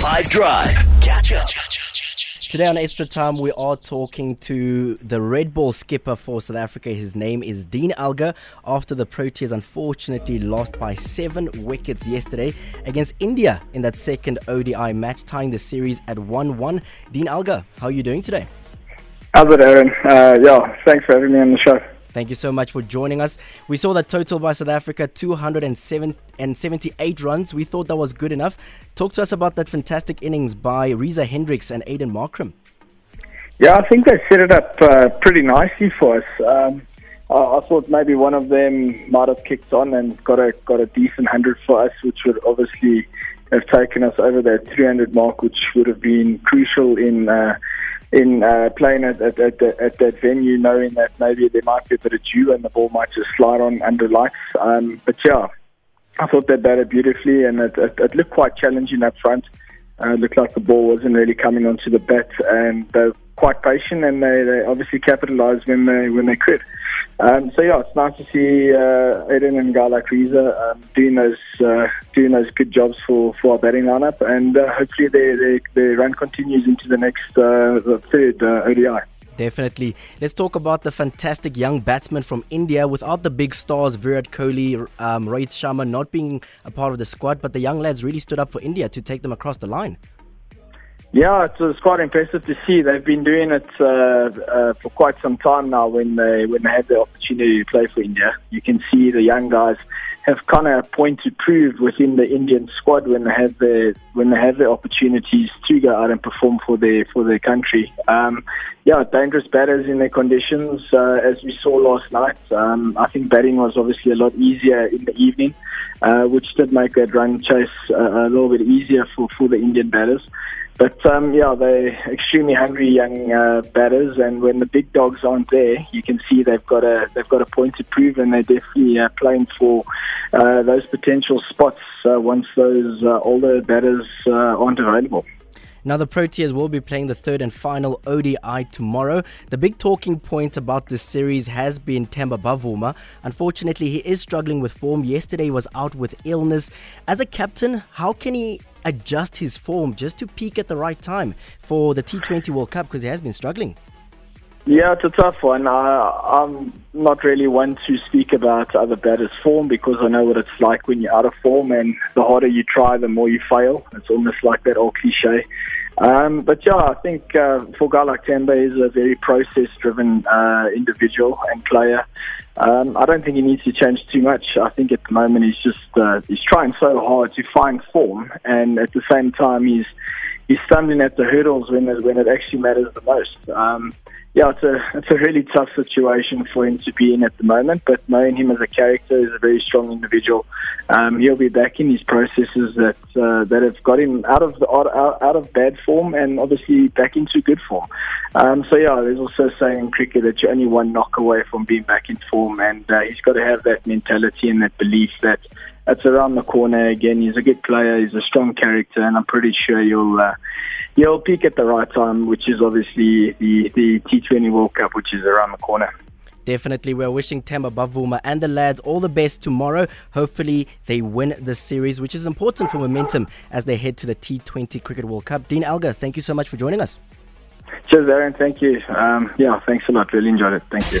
5 Drive. Catch up. Today on Extra Time, we are talking to the red-ball skipper for South Africa. His name is Dean Elgar. After the Proteas unfortunately lost by seven wickets yesterday against India in that second ODI match, tying the series at 1 1. Dean Elgar, how are you doing today? How's it, Aaron? Uh, yeah, thanks for having me on the show. Thank you so much for joining us. We saw the total by South Africa 278 runs. We thought that was good enough. Talk to us about that fantastic innings by Reeza Hendricks and Aiden Markram. Yeah, I think they set it up uh, pretty nicely for us. Um, I, I thought maybe one of them might have kicked on and got a got a decent hundred for us, which would obviously have taken us over that 300 mark, which would have been crucial in. Uh, in uh, playing at, at, at, at, that venue, knowing that maybe there might be a bit of dew and the ball might just slide on under lights. Um, but yeah, I thought they batted beautifully and it, it, it looked quite challenging up front. Uh, looked like the ball wasn't really coming onto the bat and they're quite patient and they, they obviously capitalised when they when they could. Um, so yeah, it's nice to see uh, Aiden and guy like Reeza um, doing those uh, doing those good jobs for, for our batting lineup, and uh, hopefully their, their, their run continues into the next uh, the third uh, ODI. Definitely. Let's talk about the fantastic young batsman from India. Without the big stars, Virat Kohli, um, Rohit Sharma not being a part of the squad, but the young lads really stood up for India to take them across the line. Yeah, it's, it's quite impressive to see. They've been doing it uh, uh, for quite some time now. When they when they had the opportunity to play for India, you can see the young guys have kind of a point to prove within the Indian squad when they have the when they have the opportunities to go out and perform for their for their country. Um, yeah, dangerous batters in their conditions, uh, as we saw last night. Um, I think batting was obviously a lot easier in the evening, uh, which did make that run chase uh, a little bit easier for for the Indian batters. But um, yeah, they're extremely hungry young uh, batters, and when the big dogs aren't there, you can see they've got a they've got a point to prove, and they're definitely uh, playing for uh, those potential spots uh, once those uh, older batters uh, aren't available. Now, the Proteas will be playing the third and final ODI tomorrow. The big talking point about this series has been Temba Bavuma. Unfortunately, he is struggling with form. Yesterday was out with illness. As a captain, how can he adjust his form just to peak at the right time for the T20 World Cup because he has been struggling? Yeah, it's a tough one. I, I'm not really one to speak about other batters' form because I know what it's like when you're out of form, and the harder you try, the more you fail. It's almost like that old cliche. Um, but yeah, I think uh, for a guy like Temba is a very process-driven uh, individual and player. Um, I don't think he needs to change too much. I think at the moment he's just uh, he's trying so hard to find form, and at the same time he's he's stumbling at the hurdles when it, when it actually matters the most. Um, yeah, it's a it's a really tough situation for him to be in at the moment. But knowing him as a character, he's a very strong individual. Um, he'll be back in his processes that uh, that have got him out of the, out, out of bad form and obviously back into good form. Um, so yeah, there's also a saying in cricket that you're only one knock away from being back in form, and uh, he's got to have that mentality and that belief that it's around the corner again. He's a good player. He's a strong character, and I'm pretty sure you'll. Uh, he'll peak at the right time, which is obviously the, the T20 World Cup, which is around the corner. Definitely, we're wishing Temba Bavuma and the lads all the best tomorrow. Hopefully, they win the series, which is important for momentum as they head to the T20 Cricket World Cup. Dean Elgar, thank you so much for joining us. Cheers, Aaron. Thank you. Um, yeah, thanks a lot. Really enjoyed it. Thank you.